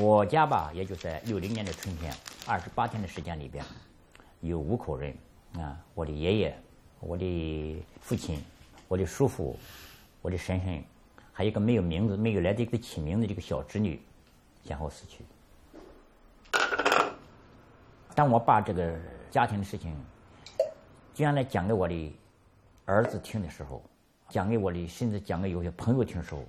我家吧，也就在六零年的春天，二十八天的时间里边，有五口人啊，我的爷爷，我的父亲，我的叔父，我的婶婶，还有一个没有名字、没有来得及起名字的一个小侄女，先后死去。当我把这个家庭的事情，将来讲给我的儿子听的时候，讲给我的，甚至讲给有些朋友听的时候，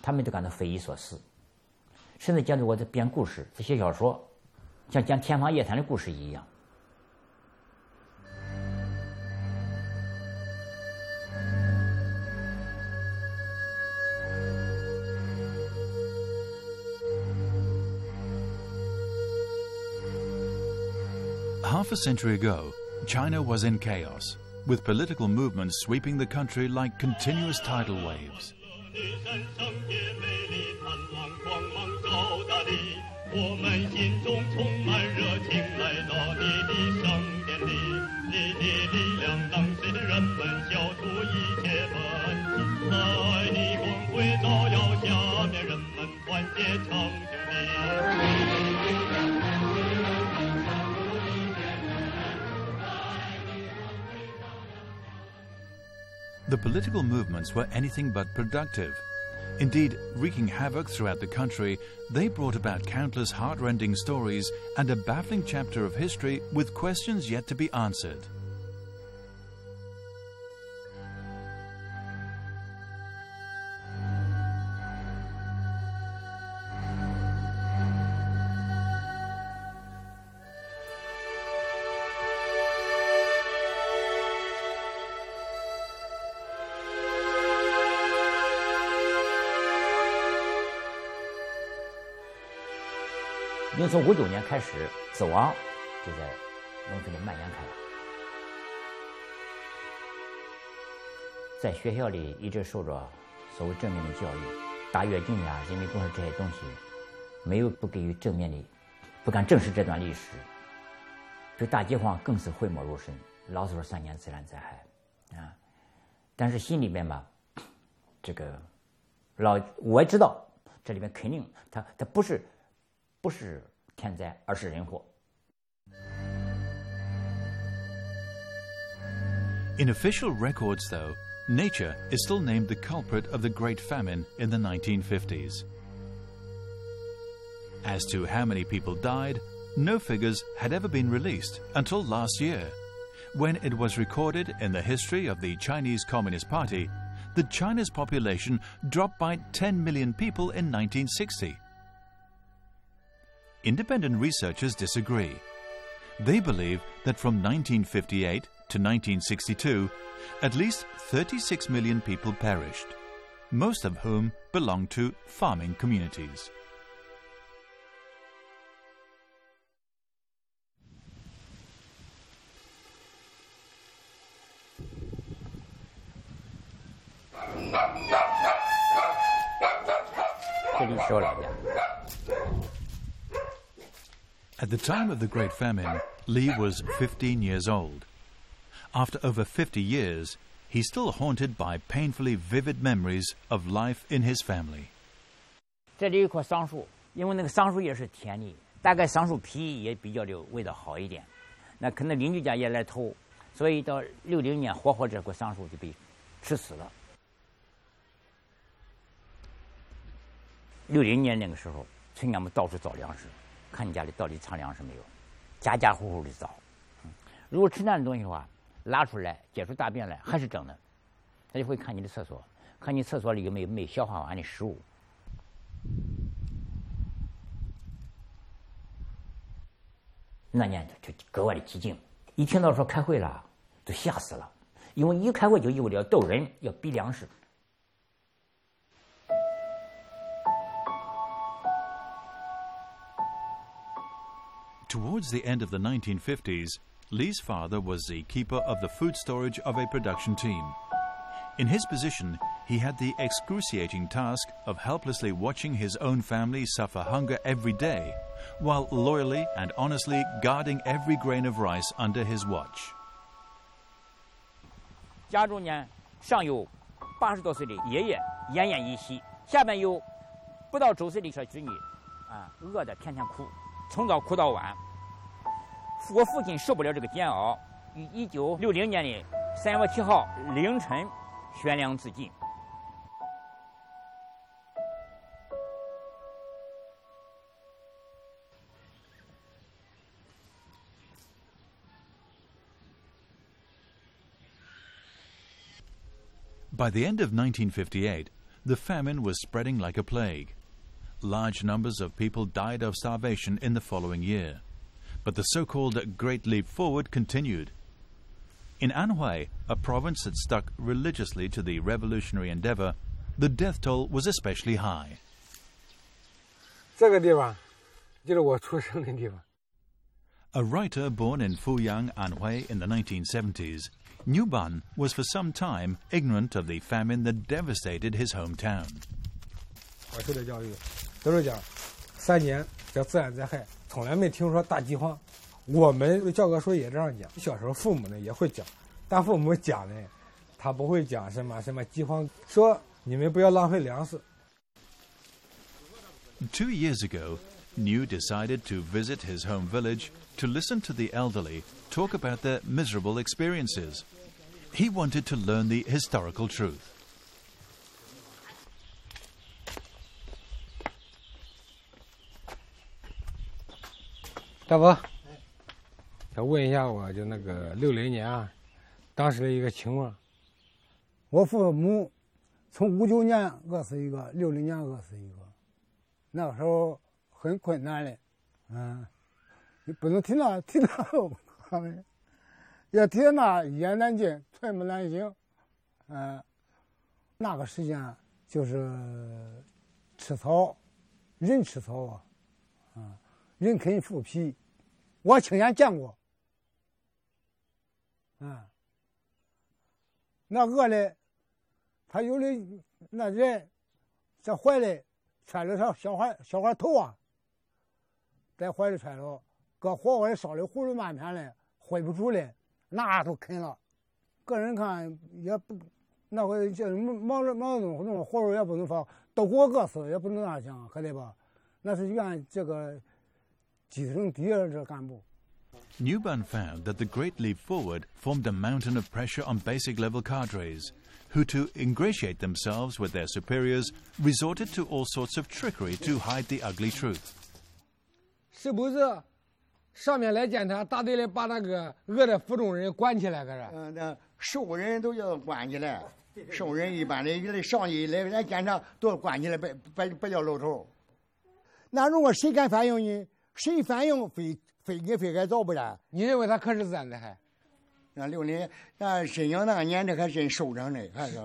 他们都感到匪夷所思。甚至讲的我在编故事，在写小说，像讲天方夜谭的故事一样。Half a century ago, China was in chaos, with political movements sweeping the country like continuous tidal waves. 的神圣也美丽，灿烂光芒照大地我们心中充满热情，来到你的圣殿里，你的力量能使人们消除一切问题，在你光辉照耀下面，人们团结成兄弟。The political movements were anything but productive. Indeed, wreaking havoc throughout the country, they brought about countless heartrending stories and a baffling chapter of history with questions yet to be answered. 从五九年开始，死亡就在农村里蔓延开了。在学校里一直受着所谓正面的教育，大跃进呀、人民公社这些东西，没有不给予正面的，不敢正视这段历史。对大饥荒更是讳莫如深，老说三年自然灾害，啊，但是心里面吧，这个老我也知道这里面肯定他他不是不是。天灾，而是人祸。In official records, though, nature is still named the culprit of the Great Famine in the 1950s. As to how many people died, no figures had ever been released until last year, when it was recorded in the history of the Chinese Communist Party that China's population dropped by 10 million people in 1960 independent researchers disagree. They believe that from 1958 to 1962, at least 36 million people perished, most of whom belonged to farming communities. 这里说了的。 At the time of the Great Famine, Li was 15 years old. After over 50 years, he's still haunted by painfully vivid memories of life in his family. 这里有棵桑树，因为那个桑树叶是甜的，大概桑树皮也比较的味道好一点。那可能邻居家也来偷，所以到六零年活活这棵桑树就被吃死了。六零年那个时候，村干部到处找粮食。 看你家里到底藏粮食没有，家家户户的找。如果吃烂的东西的话，拉出来解出大便来还是整的，他就会看你的厕所，看你厕所里有没有没消化完的食物。那年就格外的激进，一听到说开会了，都吓死了，因为一开会就意味着要斗人，要逼粮食。Towards the end of the 1950s, Li's father was the keeper of the food storage of a production team. In his position, he had the excruciating task of helplessly watching his own family suffer hunger every day, while loyally and honestly guarding every grain of rice under his watch. 家中呢，上有八十多岁的爷爷奄奄一息，下面有不到周岁的小侄女， 啊，饿得天天哭， 从早哭到晚。我父亲受不了这个煎熬，于一九六零年的三月七号凌晨悬梁自尽。By the end of 1958, the famine was spreading like a plague. Large numbers of people died of starvation in the following year. But the so called Great Leap Forward continued. In Anhui, a province that stuck religiously to the revolutionary endeavor, the death toll was especially high. 这个地方就是我出生的地方。 A writer born in Fuyang, Anhui in the 1970s, Niu Ban was for some time ignorant of the famine that devastated his hometown. 都是讲三年叫自然灾害，从来没听说大饥荒。我们教科书也这样讲，小时候父母呢也会讲，但父母讲呢，他不会讲什么什么饥荒，说你们不要浪费粮食。Two years ago, New decided to visit his home village to listen to the elderly talk about their miserable experiences. He wanted to learn the historical truth. 大伯，想问一下，我就那个六零年啊，当时的一个情况。我父母从五九年饿死一个，六零年饿死一个，那个时候很困难的，嗯，你不能提那提那他们，要提那一言难尽，寸步难行，嗯，那个时间就是吃草，人吃草啊，啊，人啃树皮，我亲眼见过，啊。那饿的，他有的那人在怀里揣着他小孩小孩头啊，在怀里揣着，搁火锅里烧的葫芦麦片嘞，回不出来，那都啃了。个人看也不，那回就是毛毛毛东那种活路也不能放，都给我饿死也不能那样想，可得吧？那是怨这个。Newban found that the Great Leap Forward formed a mountain of pressure on basic level cadres, who, to ingratiate themselves with their superiors, resorted to all sorts of trickery to hide the ugly truth. 是不是上面来检查，大队里把那个饿的浮肿人关起来，搁这？嗯，那熟人都要关起来，熟人一般的一类上级来来检查都要关起来，别别别叫露头。那如果谁敢反映呢？ 谁反应非非给非该遭不然？你认为他可是自然灾害？那六零，那沈阳那个年这还真收成的，还是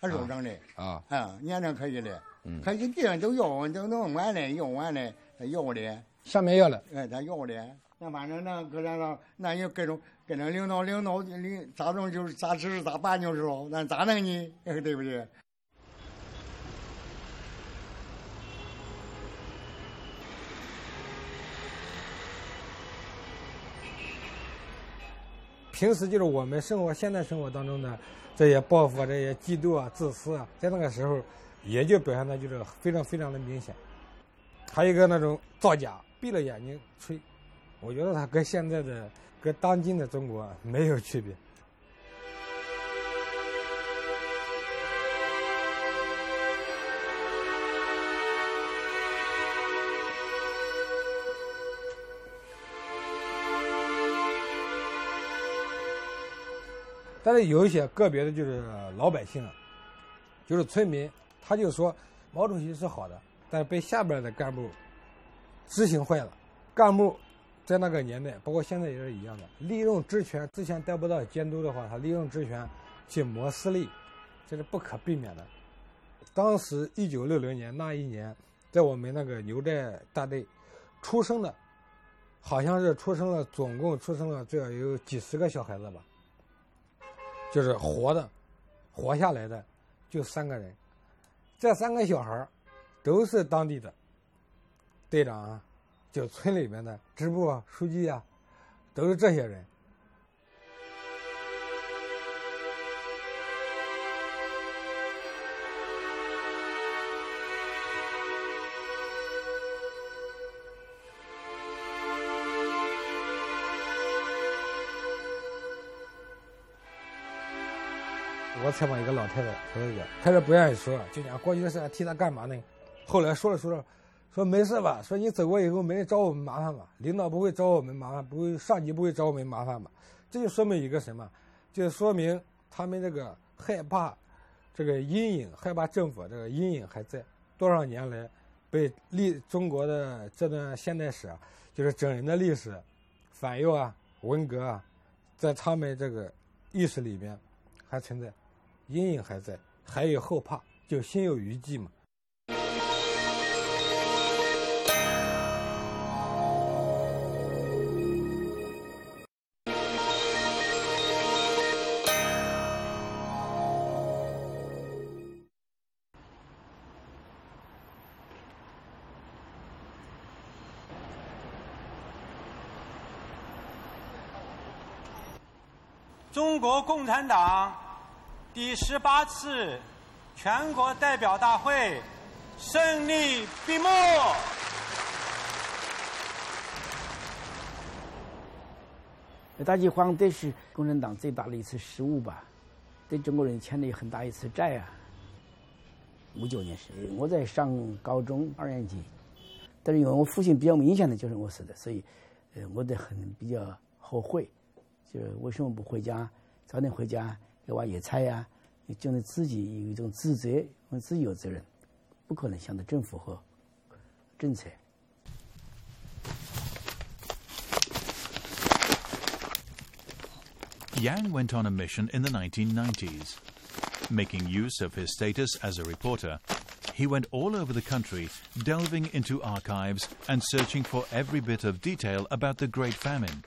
还收成的啊啊，年龄可以的，可以地上都要，都弄完了，要完了，他要的，上面要了，哎，他要的。那反正那搁咱那，那也各种跟着领导领导领咋弄就是咋指示咋办就是喽，那咋弄呢？对不对？平时就是我们生活现在生活当中的这些报复啊、这些嫉妒啊、自私啊，在那个时候也就表现的就是非常非常的明显。还有一个那种造假，闭了眼睛吹，我觉得它跟现在的、跟当今的中国没有区别。但是有一些个别的，就是老百姓啊，就是村民，他就说毛主席是好的，但是被下边的干部执行坏了。干部在那个年代，包括现在也是一样的，利用职权，之前得不到监督的话，他利用职权去谋私利，这是不可避免的。当时一九六零年那一年，在我们那个牛寨大队出生的，好像是出生了，总共出生了这有几十个小孩子吧。就是活的，活下来的就三个人，这三个小孩都是当地的队长啊，就村里面的支部啊、书记啊，都是这些人。我采访一个老太太，说这个开始不愿意说，就讲过去的事替他干嘛呢？后来说着说着，说没事吧？说你走过以后没人找我们麻烦吧？领导不会找我们麻烦，不会上级不会找我们麻烦吧？这就说明一个什么？就说明他们这个害怕这个阴影，害怕政府这个阴影还在。多少年来，被历中国的这段现代史啊，就是整人的历史，反右啊、文革啊，在他们这个意识里边还存在，阴影还在，还有后怕，就心有余悸嘛。中国共产党第十八次全国代表大会胜利闭幕。大饥荒这是共产党最大的一次失误吧，对中国人欠了很大一次债啊。五九年是我在上高中二年级，但是因为我父亲比较明显的就是我死的，所以，呃，我得很比较后悔。就是为什么不回家，早点回家 给娃野菜呀？你觉得自己有一种自责，我自己有责任，不可能想着政府和政策。Yang went on a mission in the 1990s. Making use of his status as a reporter, he went all over the country, delving into archives and searching for every bit of detail about the Great Famine.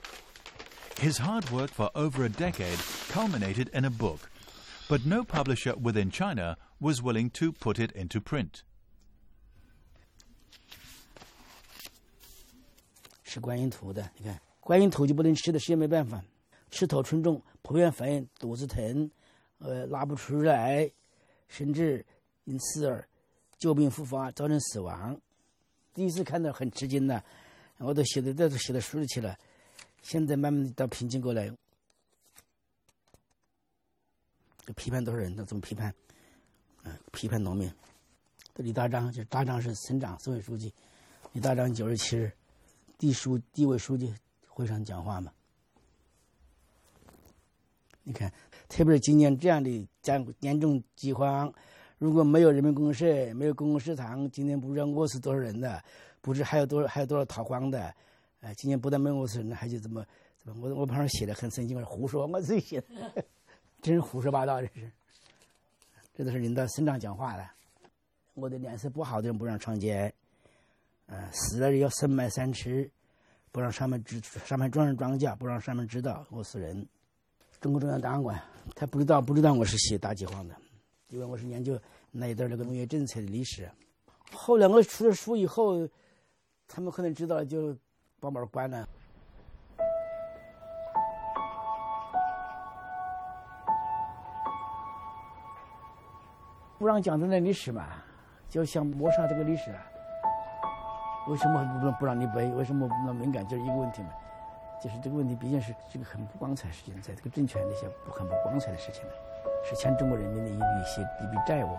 His hard work for over a decade culminated in a book, but no publisher within China was willing to put it into print. 现在慢慢的到平静过来，就批判多少人？都怎么批判？嗯，批判农民。这李大章就是大章是省长、省委书记，李大章九十七日，地书地委书记会上讲话嘛。你看，特别是今年这样的严严重饥荒，如果没有人民公社、没有公共食堂，今天不知道饿死多少人的，不知还有多少还有多少逃荒的。哎，今年不但没饿死人，还就怎么怎么，我我旁边写的很神经，我胡说，我自己写的，真是胡说八道，这是。这都是领导省长讲话的。我的脸色不好的人不让上街，嗯，死了人要深埋三尺，不让上面知上面装上庄稼，不让上面知道饿死人。中共中央档案馆他不知道不知道我是写大饥荒的，因为我是研究那一段那个农业政策的历史。后来我出了书以后，他们可能知道了就。把门关了，不让讲这段历史嘛，就想抹杀这个历史啊。为什么不不让你背？为什么那敏感？就是一个问题嘛，就是这个问题毕竟是这个很不光彩的事情，在这个政权那些很不光彩的事情呢，是欠中国人民的一笔些一笔债务。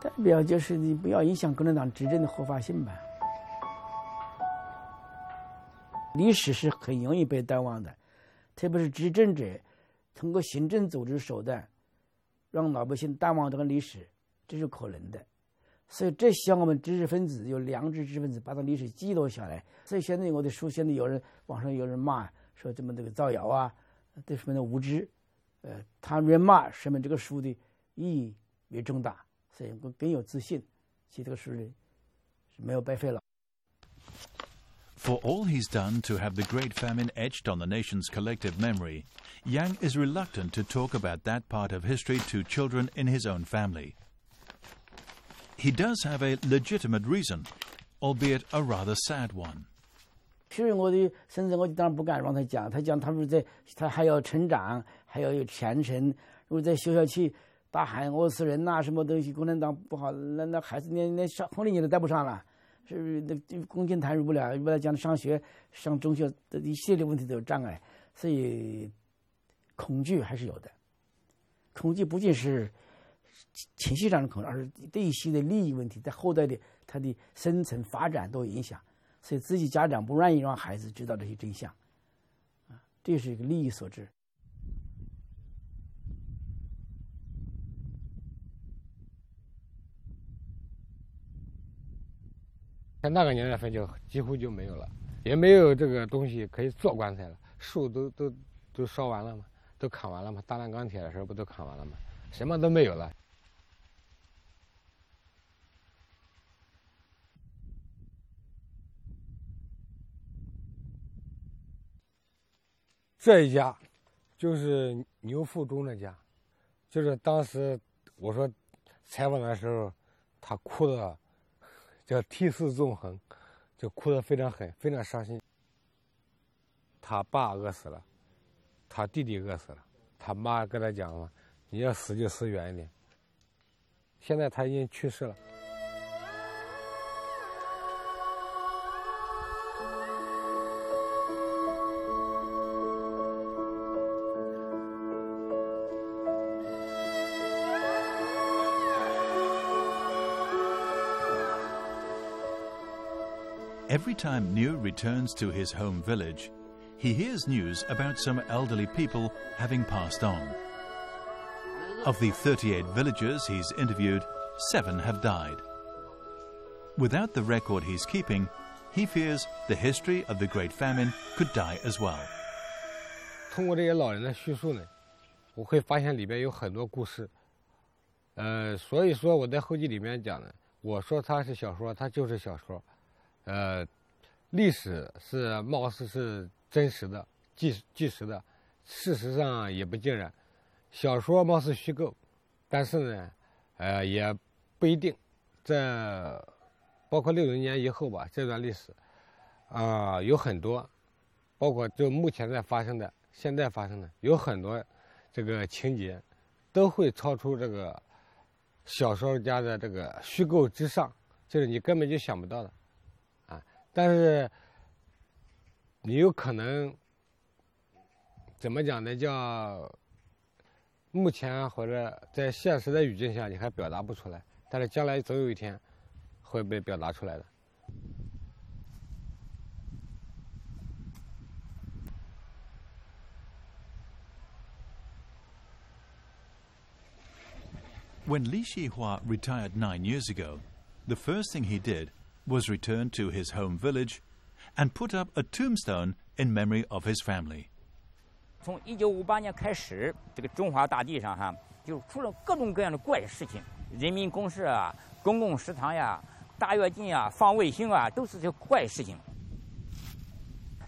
代表就是你不要影响共产党执政的合法性吧。历史是很容易被淡忘的，特别是执政者通过行政组织手段让老百姓淡忘这个历史，这是可能的。所以，这需要我们知识分子有良知知识分子把这历史记录下来。所以，现在我的书，现在有人网上有人骂说这么这个造谣啊，对什么的无知。呃，他越骂，说明这个书的意义越重大，所以我更有自信，写这个书呢是没有白费了。For all he's done to have the Great Famine etched on the nation's collective memory, Yang is reluctant to talk about that part of history to children in his own family. He does have a legitimate reason, albeit a rather sad one. 其实我的甚至我当然不敢让他讲，他讲他们在他还要成长，还要有前程。如果在学校去大喊饿死人呐、啊，什么东西，共产党不好，那那孩子连连上红领巾都带不上了。 是那共进谈入不了，为了讲上学、上中学的一系列问题都有障碍，所以恐惧还是有的。恐惧不仅是情绪上的恐惧，而是对一些的利益问题，在后代的他的生存发展都有影响。所以自己家长不愿意让孩子知道这些真相，啊，这是一个利益所致。像那个年代分就几乎就没有了，也没有这个东西可以做棺材了，树都都都烧完了嘛，都砍完了嘛，大炼钢铁的时候不都砍完了嘛，什么都没有了。这一家，就是牛富忠的家，就是当时我说采访的时候，他哭的叫涕泗纵横，就哭得非常狠，非常伤心。他爸饿死了，他弟弟饿死了，他妈跟他讲了：“你要死就死远一点。”现在他已经去世了。Every time Niu returns to his home village, he hears news about some elderly people having passed on. Of the 38 villagers he's interviewed, seven have died. Without the record he's keeping, he fears the history of the Great Famine could die as well. 通过这些老人的叙述呢，我会发现里边有很多故事。呃，所以说我在后记里面讲的，我说它是小说，它就是小说。 呃，历史是貌似是真实的、纪纪实的，事实上也不尽然。小说貌似虚构，但是呢，呃，也不一定。这包括六零年以后吧，这段历史啊，有很多，包括就目前在发生的、现在发生的，有很多这个情节都会超出这个小说家的这个虚构之上，就是你根本就想不到的。但是，你有可能怎么讲呢？叫目前或者在现实的语境下，你还表达不出来。但是将来总有一天会被表达出来的。When Li Shihua retired nine years ago, the first thing he did was returned to his home village and put up a tombstone in memory of his family. 从一九五八年开始，这个中华大地上哈，就出了各种各样的怪事情，人民公社啊、公共食堂呀、大跃进啊、放卫星啊，都是这怪事情。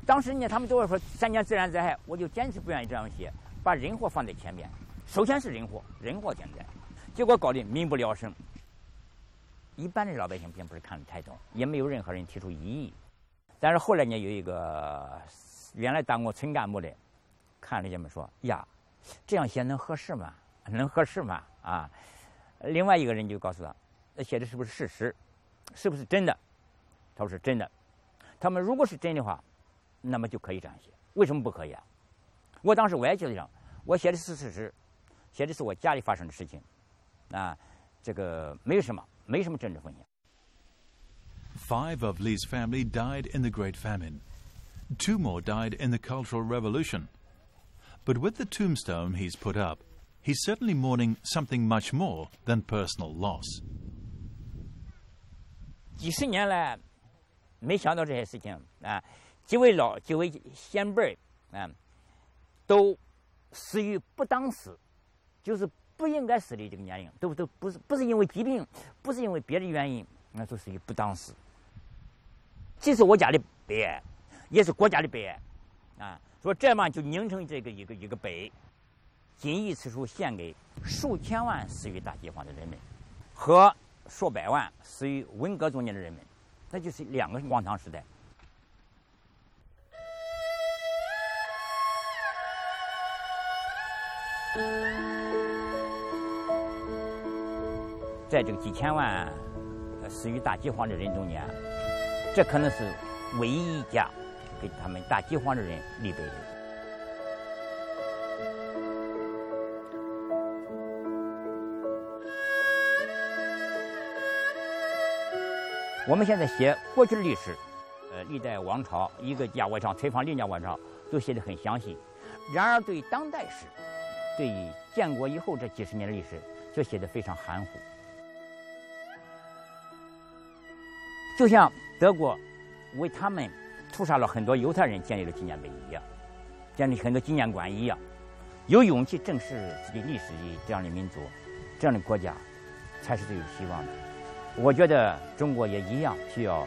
当时呢，他们都是说三年自然灾害，我就坚持不愿意这样写，把人祸放在前面。首先是人祸，人祸天灾，结果搞得民不聊生。一般的老百姓并不是看得太懂，也没有任何人提出异议。但是后来呢，有一个原来当过村干部的，看了这么说：“呀，这样写能合适吗？能合适吗？”啊，另外一个人就告诉他：“那写的是不是事实？是不是真的？”他说：“是真的。”他们如果是真的话，那么就可以这样写。为什么不可以啊？我当时我也觉得这样，我写的是事实，写的是我家里发生的事情，啊，这个没有什么。没什么政治风险。Five of Li's family died in the Great Famine. Two more died in the Cultural Revolution. But with the tombstone he's put up, he's certainly mourning something much more than personal loss. 几十年来，没想到这些事情啊，几位老几位先辈儿啊，都死于不当时，就是 不应该死的这个年龄，都都不是不是因为疾病，不是因为别的原因，那都属于不当时。这是我家的悲哀，也是国家的悲哀，啊，说这嘛就拧成这个一个一个碑。谨以此书献给数千万死于大饥荒的人们，和数百万死于文革中间的人们，那就是两个荒唐时代。在这个几千万死于大饥荒的人中间这可能是唯一一家给他们大饥荒的人立碑。的我们现在写过去的历史呃历代王朝一个家王朝推翻另一家王朝都写得很详细。然而对当代史对建国以后这几十年的历史却写得非常含糊。就像德国为他们屠杀了很多犹太人建立了纪念碑一样，建立很多纪念馆一样，有勇气正视自己历史的这样的民族，这样的国家，才是最有希望的。我觉得中国也一样需要